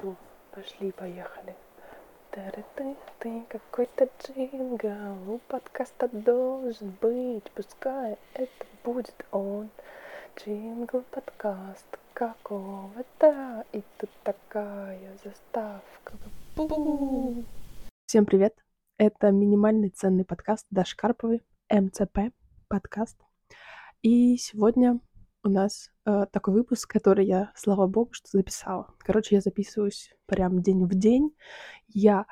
Все, пошли, поехали. Ты, ты какой-то джингл, у подкаста должен быть, пускай это будет он. Джингл подкаст какого-то, и тут такая заставка. Бу! Всем привет! Это минимальный ценный подкаст Даши МЦП подкаст. И сегодня у нас э, такой выпуск, который я, слава богу, что записала. Короче, я записываюсь прям день в день. Я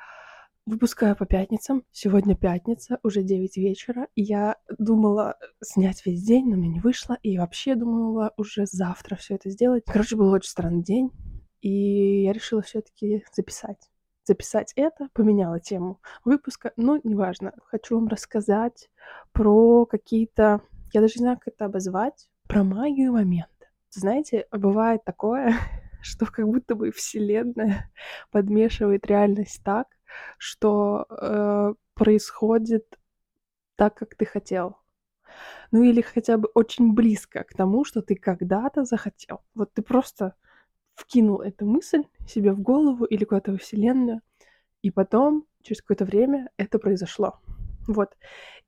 выпускаю по пятницам. Сегодня пятница, уже 9 вечера. И я думала снять весь день, но мне не вышло. И вообще думала уже завтра все это сделать. Короче, был очень странный день. И я решила все-таки записать. Записать это, поменяла тему выпуска. Ну, неважно. Хочу вам рассказать про какие-то... Я даже не знаю, как это обозвать про магию момента. Знаете, бывает такое, что как будто бы Вселенная подмешивает реальность так, что э, происходит так, как ты хотел. Ну или хотя бы очень близко к тому, что ты когда-то захотел. Вот ты просто вкинул эту мысль себе в голову или куда-то во Вселенную, и потом, через какое-то время, это произошло. Вот.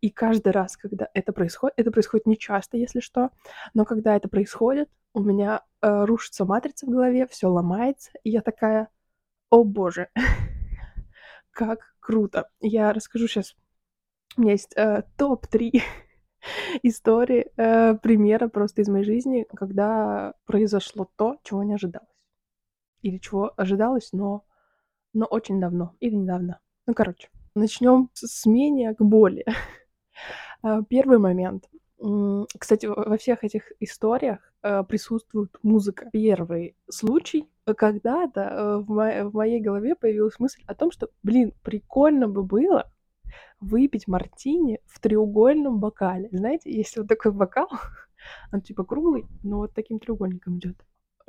И каждый раз, когда это происходит, это происходит не часто, если что, но когда это происходит, у меня э, рушится матрица в голове, все ломается, и я такая, о боже, как круто. Я расскажу сейчас. У меня есть э, топ-3 истории, э, примера просто из моей жизни, когда произошло то, чего не ожидалось. Или чего ожидалось, но, но очень давно или недавно. Ну, короче. Начнем с менее к более. А, первый момент. Кстати, во всех этих историях э, присутствует музыка. Первый случай, когда-то э, в, мо- в моей голове появилась мысль о том, что, блин, прикольно бы было выпить мартини в треугольном бокале. Знаете, есть вот такой бокал, он типа круглый, но вот таким треугольником идет.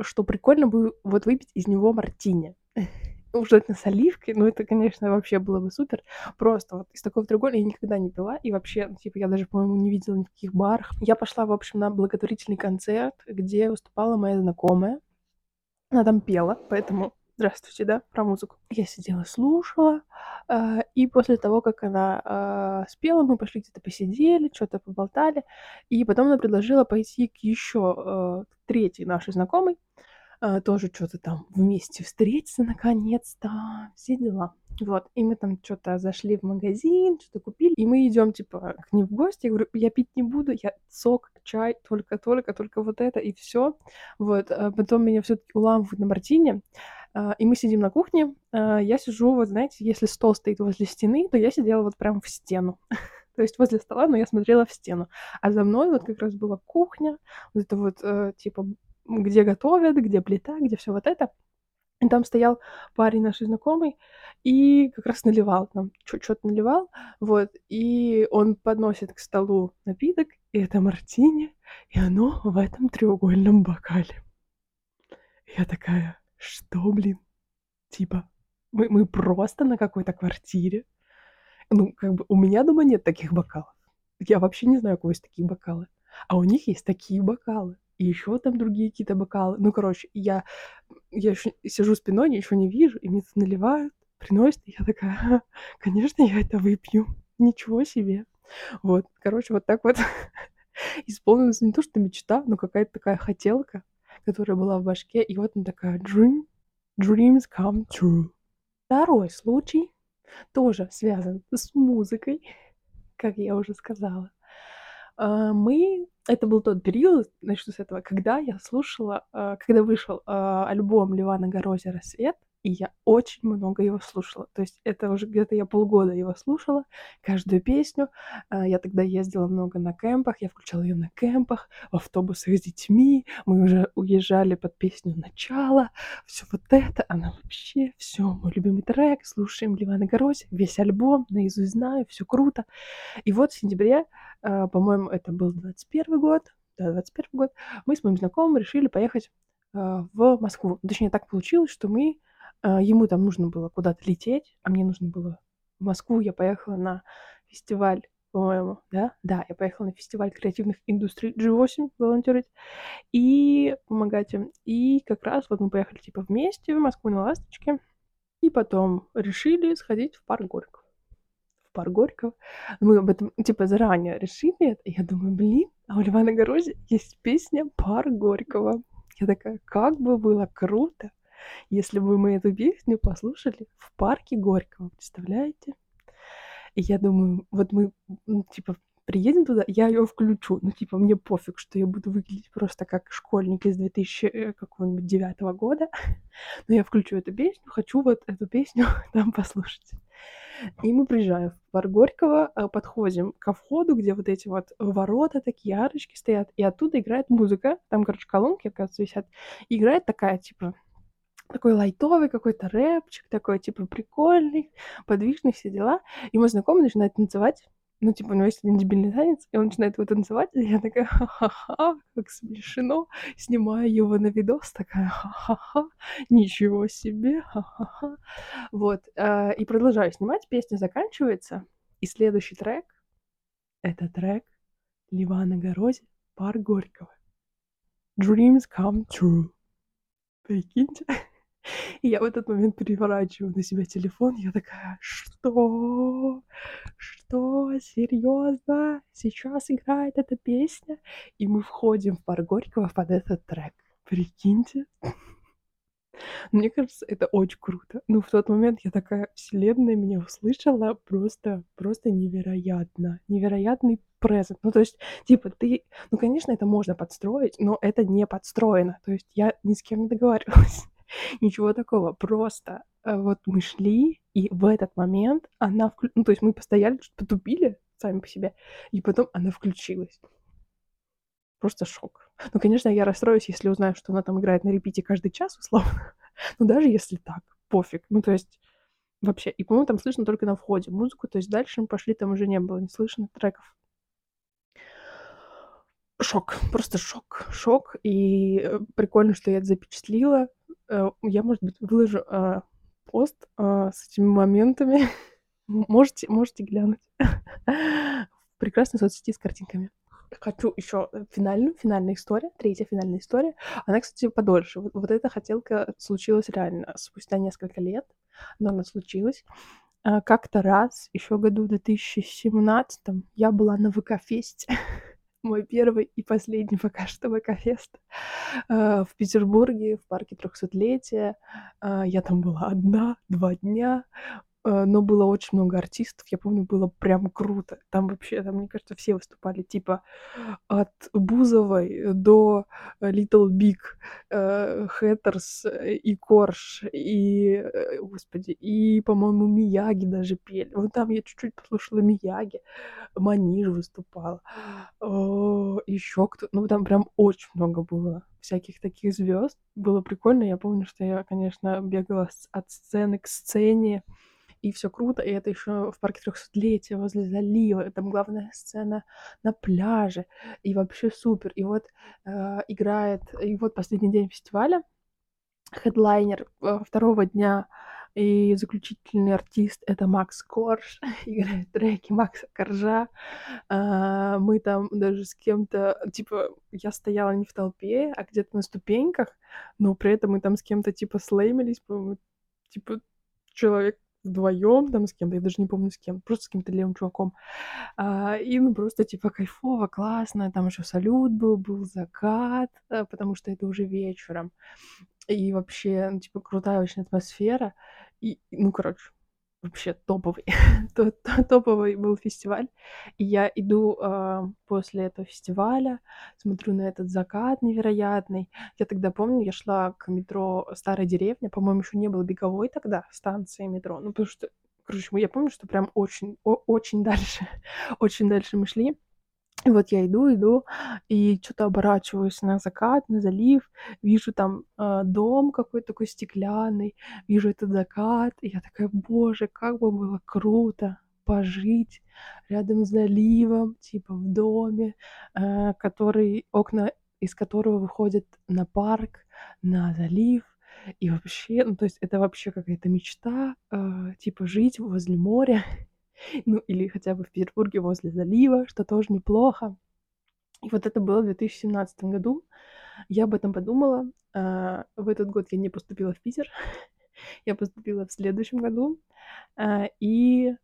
Что прикольно бы вот выпить из него мартини желательно с оливкой, ну это, конечно, вообще было бы супер. Просто вот из такого треугольника я никогда не пила, и вообще, ну, типа, я даже, по-моему, не видела никаких барах. Я пошла, в общем, на благотворительный концерт, где выступала моя знакомая. Она там пела, поэтому здравствуйте, да, про музыку. Я сидела, слушала, э, и после того, как она э, спела, мы пошли где-то посидели, что-то поболтали, и потом она предложила пойти к еще э, третьей нашей знакомой, тоже что-то там вместе встретиться наконец-то, все дела. Вот, и мы там что-то зашли в магазин, что-то купили, и мы идем типа к ней в гости. Я говорю, я пить не буду, я сок, чай, только-только, только вот это, и все. Вот, а потом меня все-таки уламывают на мартине, а, и мы сидим на кухне. Я сижу, вот знаете, если стол стоит возле стены, то я сидела вот прям в стену. То есть возле стола, но я смотрела в стену. А за мной вот как раз была кухня, вот это вот, э, типа, где готовят, где плита, где все вот это. И там стоял парень нашей знакомый и как раз наливал нам, что-то наливал, вот, и он подносит к столу напиток, и это мартини, и оно в этом треугольном бокале. я такая, что, блин? Типа, мы, мы просто на какой-то квартире. Ну, как бы у меня дома нет таких бокалов. Я вообще не знаю, у кого есть такие бокалы. А у них есть такие бокалы и еще там другие какие-то бокалы. Ну, короче, я, я еще сижу спиной, ничего не вижу, и мне тут наливают, приносят, и я такая, конечно, я это выпью. Ничего себе. Вот, короче, вот так вот исполнилась не то, что мечта, но какая-то такая хотелка, которая была в башке, и вот она такая dream, dreams come true. Второй случай тоже связан с музыкой, как я уже сказала. А, мы это был тот период, начну с этого, когда я слушала, а, когда вышел а, альбом Левана Горози «Рассвет», и я очень много его слушала. То есть это уже где-то я полгода его слушала, каждую песню. Я тогда ездила много на кемпах, я включала ее на кемпах, в автобусах с детьми. Мы уже уезжали под песню «Начало». Все вот это, она вообще, все, мой любимый трек. Слушаем Ливана Горози, весь альбом, наизусть знаю, все круто. И вот в сентябре а, по-моему, это был 21 год, да, 21 год, мы с моим знакомым решили поехать а, в Москву. Точнее, так получилось, что мы, а, ему там нужно было куда-то лететь, а мне нужно было в Москву. Я поехала на фестиваль по-моему, да? Да, я поехала на фестиваль креативных индустрий G8 волонтерить и помогать им. И как раз вот мы поехали типа вместе в Москву на «Ласточке», и потом решили сходить в парк Горького. В парк Горького. Мы об этом, типа, заранее решили я думаю, блин, а у Льва на есть песня «Парк Горького». Я такая, как бы было круто, если бы мы эту песню послушали в парке Горького. Представляете? И я думаю, вот мы, ну, типа, приедем туда, я ее включу. Ну, типа, мне пофиг, что я буду выглядеть просто как школьник из 2009 э, года. Но я включу эту песню, хочу вот эту песню там послушать. И мы приезжаем в парк Горького, а, подходим ко входу, где вот эти вот ворота, такие арочки стоят, и оттуда играет музыка. Там, короче, колонки, оказывается, висят. И играет такая, типа, такой лайтовый какой-то рэпчик, такой, типа, прикольный, подвижный, все дела. И мой знакомый начинает танцевать ну, типа, у него есть один дебильный танец, и он начинает его танцевать, и я такая, ха-ха-ха, как смешно, снимаю его на видос, такая, ха-ха-ха, ничего себе, ха-ха-ха. Вот, э, и продолжаю снимать, песня заканчивается, и следующий трек, это трек Ливана Горози, Пар Горького. Dreams come true. Прикиньте. И я в этот момент переворачиваю на себя телефон. Я такая, что? Что? Серьезно? Сейчас играет эта песня? И мы входим в парк Горького под этот трек. Прикиньте. Мне кажется, это очень круто. Ну, в тот момент я такая, вселенная меня услышала просто, просто невероятно. Невероятный презент. Ну, то есть, типа, ты... Ну, конечно, это можно подстроить, но это не подстроено. То есть я ни с кем не договаривалась. Ничего такого. Просто э, вот мы шли, и в этот момент она... Вклю... Ну, то есть мы постояли, потупили сами по себе, и потом она включилась. Просто шок. Ну, конечно, я расстроюсь, если узнаю, что она там играет на репите каждый час, условно. Но даже если так, пофиг. Ну, то есть вообще. И, по-моему, там слышно только на входе музыку, то есть дальше мы пошли, там уже не было, не слышно треков. Шок, просто шок, шок. И э, прикольно, что я это запечатлила. Э, я, может быть, выложу э, пост э, с этими моментами. можете, можете глянуть. в прекрасной соцсети с картинками. Хочу еще финальную, финальная история, третья финальная история. Она, кстати, подольше. Вот, вот эта хотелка случилась реально спустя несколько лет, но она случилась. Как-то раз, еще году в 2017 я была на ВК-фесте. мой первый и последний пока что ВК-фест э, в Петербурге, в парке трехсотлетия. Э, я там была одна, два дня. Э, но было очень много артистов. Я помню, было прям круто. Там вообще, там, мне кажется, все выступали, типа, от Бузовой до Little Big, Хэттерс и Корж, и, э, господи, и, по-моему, Мияги даже пели. Вот там я чуть-чуть послушала Мияги, Маниж выступал, еще кто ну, там прям очень много было всяких таких звезд. Было прикольно. Я помню, что я, конечно, бегала от сцены к сцене, и все круто, и это еще в парке трехсотлетия возле залива, там главная сцена на пляже, и вообще супер. И вот э, играет, и вот последний день фестиваля, хедлайнер э, второго дня и заключительный артист это Макс Корж, играет треки Макса Коржа. А, мы там даже с кем-то, типа, я стояла не в толпе, а где-то на ступеньках, но при этом мы там с кем-то, типа, слеймились, по-моему, типа, человек вдвоем там с кем-то, я даже не помню с кем, просто с каким-то левым чуваком. А, и ну просто типа кайфово, классно, там еще салют был, был закат, а, потому что это уже вечером. И вообще, ну, типа, крутая очень атмосфера. И, ну, короче, вообще топовый, топовый был фестиваль. И я иду э, после этого фестиваля, смотрю на этот закат невероятный. Я тогда помню, я шла к метро Старая деревня, по-моему, еще не было беговой тогда станции метро, ну потому что, короче, я помню, что прям очень, очень дальше, очень дальше мы шли. И вот я иду, иду, и что-то оборачиваюсь на закат, на залив, вижу там э, дом какой-то такой стеклянный, вижу этот закат, и я такая, боже, как бы было круто пожить рядом с заливом, типа в доме, э, который, окна из которого выходят на парк, на залив, и вообще, ну то есть это вообще какая-то мечта, э, типа жить возле моря, Ну, или хотя бы в Петербурге возле залива, что тоже неплохо. И вот это было в 2017 году. Я об этом подумала. А, в этот год я не поступила в Питер. я поступила в следующем году. А, и...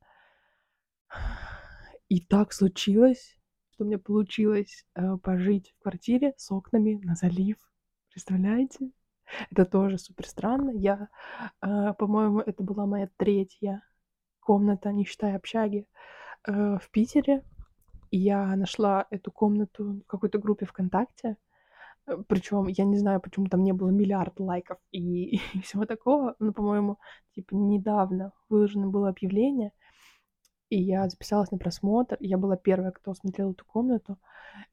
И так случилось, что мне получилось э, пожить в квартире с окнами на залив. Представляете? Это тоже супер странно. Я, по-моему, это была моя третья комната, не считая общаги, э, в Питере. Я нашла эту комнату в какой-то группе ВКонтакте. Э, Причем я не знаю, почему там не было миллиард лайков и, и всего такого. Но, по-моему, типа недавно выложено было объявление, и я записалась на просмотр. Я была первая, кто смотрел эту комнату,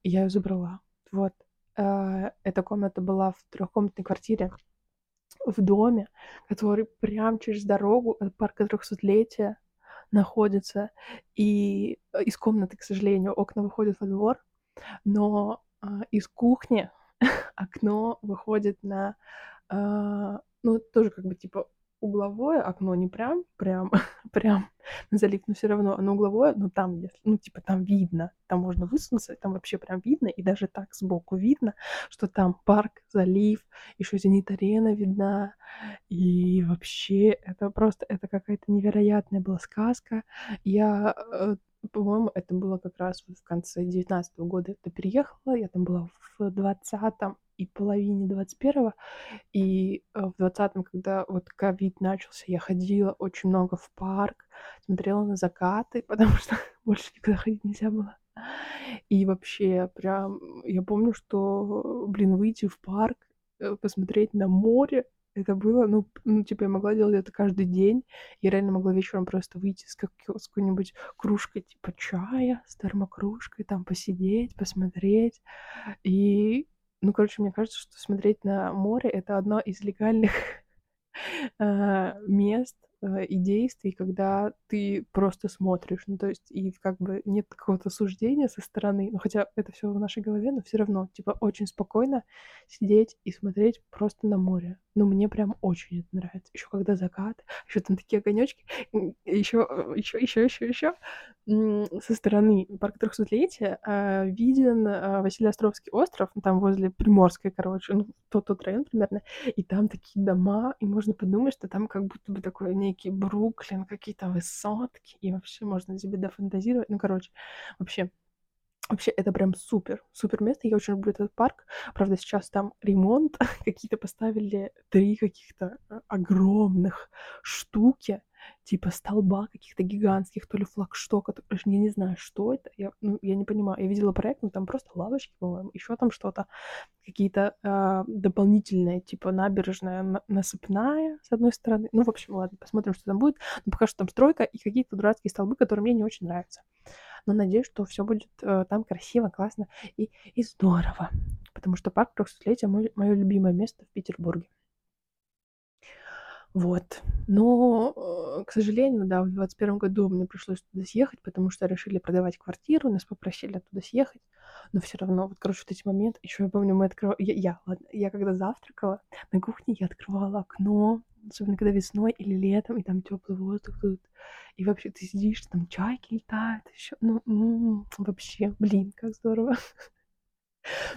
и я ее забрала. Вот. Э, эта комната была в трехкомнатной квартире в доме, который прям через дорогу от парка трехсотлетия находится. И э, из комнаты, к сожалению, окна выходят во двор, но э, из кухни окно выходит на, э, ну, тоже как бы типа угловое окно, не прям, прям, прям залив, но все равно оно угловое, но там, ну, типа, там видно, там можно высунуться, там вообще прям видно, и даже так сбоку видно, что там парк, залив, еще зенит-арена видна, и вообще это просто, это какая-то невероятная была сказка. Я э, по-моему, это было как раз в конце 19 года это переехала, я там была в 20-м и половине 21-го, и э, в 20-м, когда вот ковид начался, я ходила очень много в парк, смотрела на закаты, потому что больше никуда ходить нельзя было. И вообще, прям, я помню, что, блин, выйти в парк, э, посмотреть на море, это было, ну, ну, типа, я могла делать это каждый день. Я реально могла вечером просто выйти с, как, с какой-нибудь кружкой, типа, чая, с термокружкой, там, посидеть, посмотреть. И, ну, короче, мне кажется, что смотреть на море — это одно из легальных а, мест, и действий, когда ты просто смотришь. Ну, то есть, и как бы нет какого-то суждения со стороны. Ну, хотя это все в нашей голове, но все равно, типа, очень спокойно сидеть и смотреть просто на море. Ну, мне прям очень это нравится. Еще когда закат, еще там такие огонечки, еще, еще, еще, еще, еще со стороны парка трехсотлетия э, виден э, Василий Островский остров, там возле Приморской, короче, ну, тот, тот район примерно, и там такие дома, и можно подумать, что там как будто бы такой некий Бруклин, какие-то высотки, и вообще можно себе дофантазировать, ну, короче, вообще Вообще, это прям супер, супер место. Я очень люблю этот парк. Правда, сейчас там ремонт. Какие-то поставили три каких-то э, огромных штуки типа столба каких-то гигантских, то ли флагштока, то, я не знаю, что это, я, ну, я не понимаю. Я видела проект, но там просто лавочки, по-моему, еще там что-то, какие-то э, дополнительные, типа набережная насыпная, с одной стороны. Ну, в общем, ладно, посмотрим, что там будет. Но пока что там стройка и какие-то дурацкие столбы, которые мне не очень нравятся. Но надеюсь, что все будет э, там красиво, классно и, и здорово. Потому что парк 300-летия мое любимое место в Петербурге. Вот. Но, э, к сожалению, да, в 21 году мне пришлось туда съехать, потому что решили продавать квартиру, нас попросили оттуда съехать. Но все равно, вот, короче, вот эти моменты, еще я помню, мы открывали, я, я, ладно, я когда завтракала на кухне, я открывала окно, особенно когда весной или летом, и там теплый воздух тут. И вообще ты сидишь, там чайки летают, еще, ну, м-м, вообще, блин, как здорово.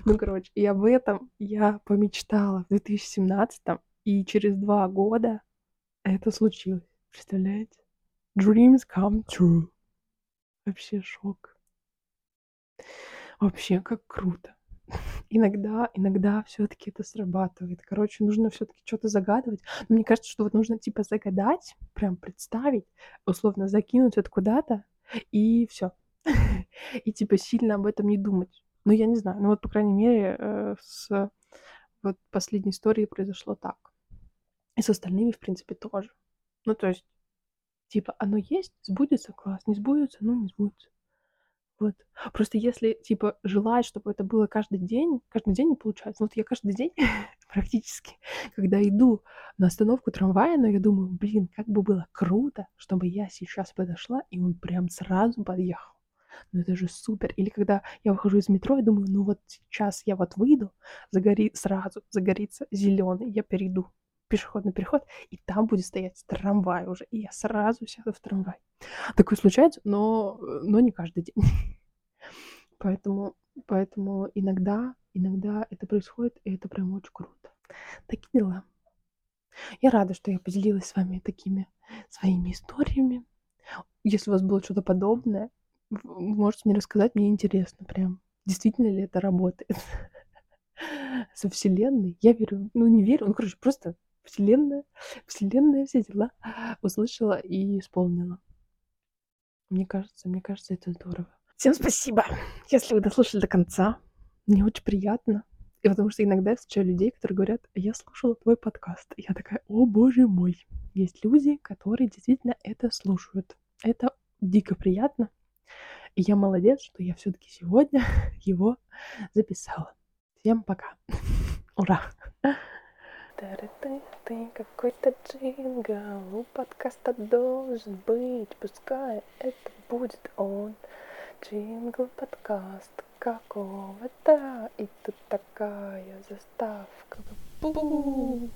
Ну, короче, и об этом я помечтала в 2017 и через два года это случилось. Представляете? Dreams come true. Вообще шок. Вообще, как круто. Иногда, иногда все-таки это срабатывает. Короче, нужно все-таки что-то загадывать. Но мне кажется, что вот нужно типа загадать, прям представить, условно закинуть это куда-то, и все. И типа сильно об этом не думать. Ну, я не знаю. Ну, вот, по крайней мере, э, с вот последней историей произошло так. И с остальными, в принципе, тоже. Ну, то есть, типа, оно есть, сбудется, класс, не сбудется, ну, не сбудется. Вот. Просто если, типа, желать, чтобы это было каждый день, каждый день не получается. Вот я каждый день практически, когда иду на остановку трамвая, но я думаю, блин, как бы было круто, чтобы я сейчас подошла, и он прям сразу подъехал. Ну это же супер. Или когда я выхожу из метро, я думаю, ну вот сейчас я вот выйду, загори, сразу загорится зеленый, я перейду пешеходный переход, и там будет стоять трамвай уже, и я сразу сяду в трамвай. Такое случается, но, но не каждый день. Поэтому, поэтому иногда, иногда это происходит, и это прям очень круто. Такие дела. Я рада, что я поделилась с вами такими своими историями. Если у вас было что-то подобное, можете мне рассказать, мне интересно прям, действительно ли это работает со Вселенной. Я верю, ну не верю, ну короче, просто Вселенная, Вселенная все дела услышала и исполнила. Мне кажется, мне кажется, это здорово. Всем спасибо, если вы дослушали до конца. Мне очень приятно. И потому что иногда я встречаю людей, которые говорят, я слушала твой подкаст. И я такая, о боже мой. Есть люди, которые действительно это слушают. Это дико приятно. И я молодец, что я все-таки сегодня его записала. Всем пока. Ура! Ты, какой-то джингл, у подкаста должен быть, пускай это будет он. Джингл подкаст какого-то, и тут такая заставка. Бу-бу!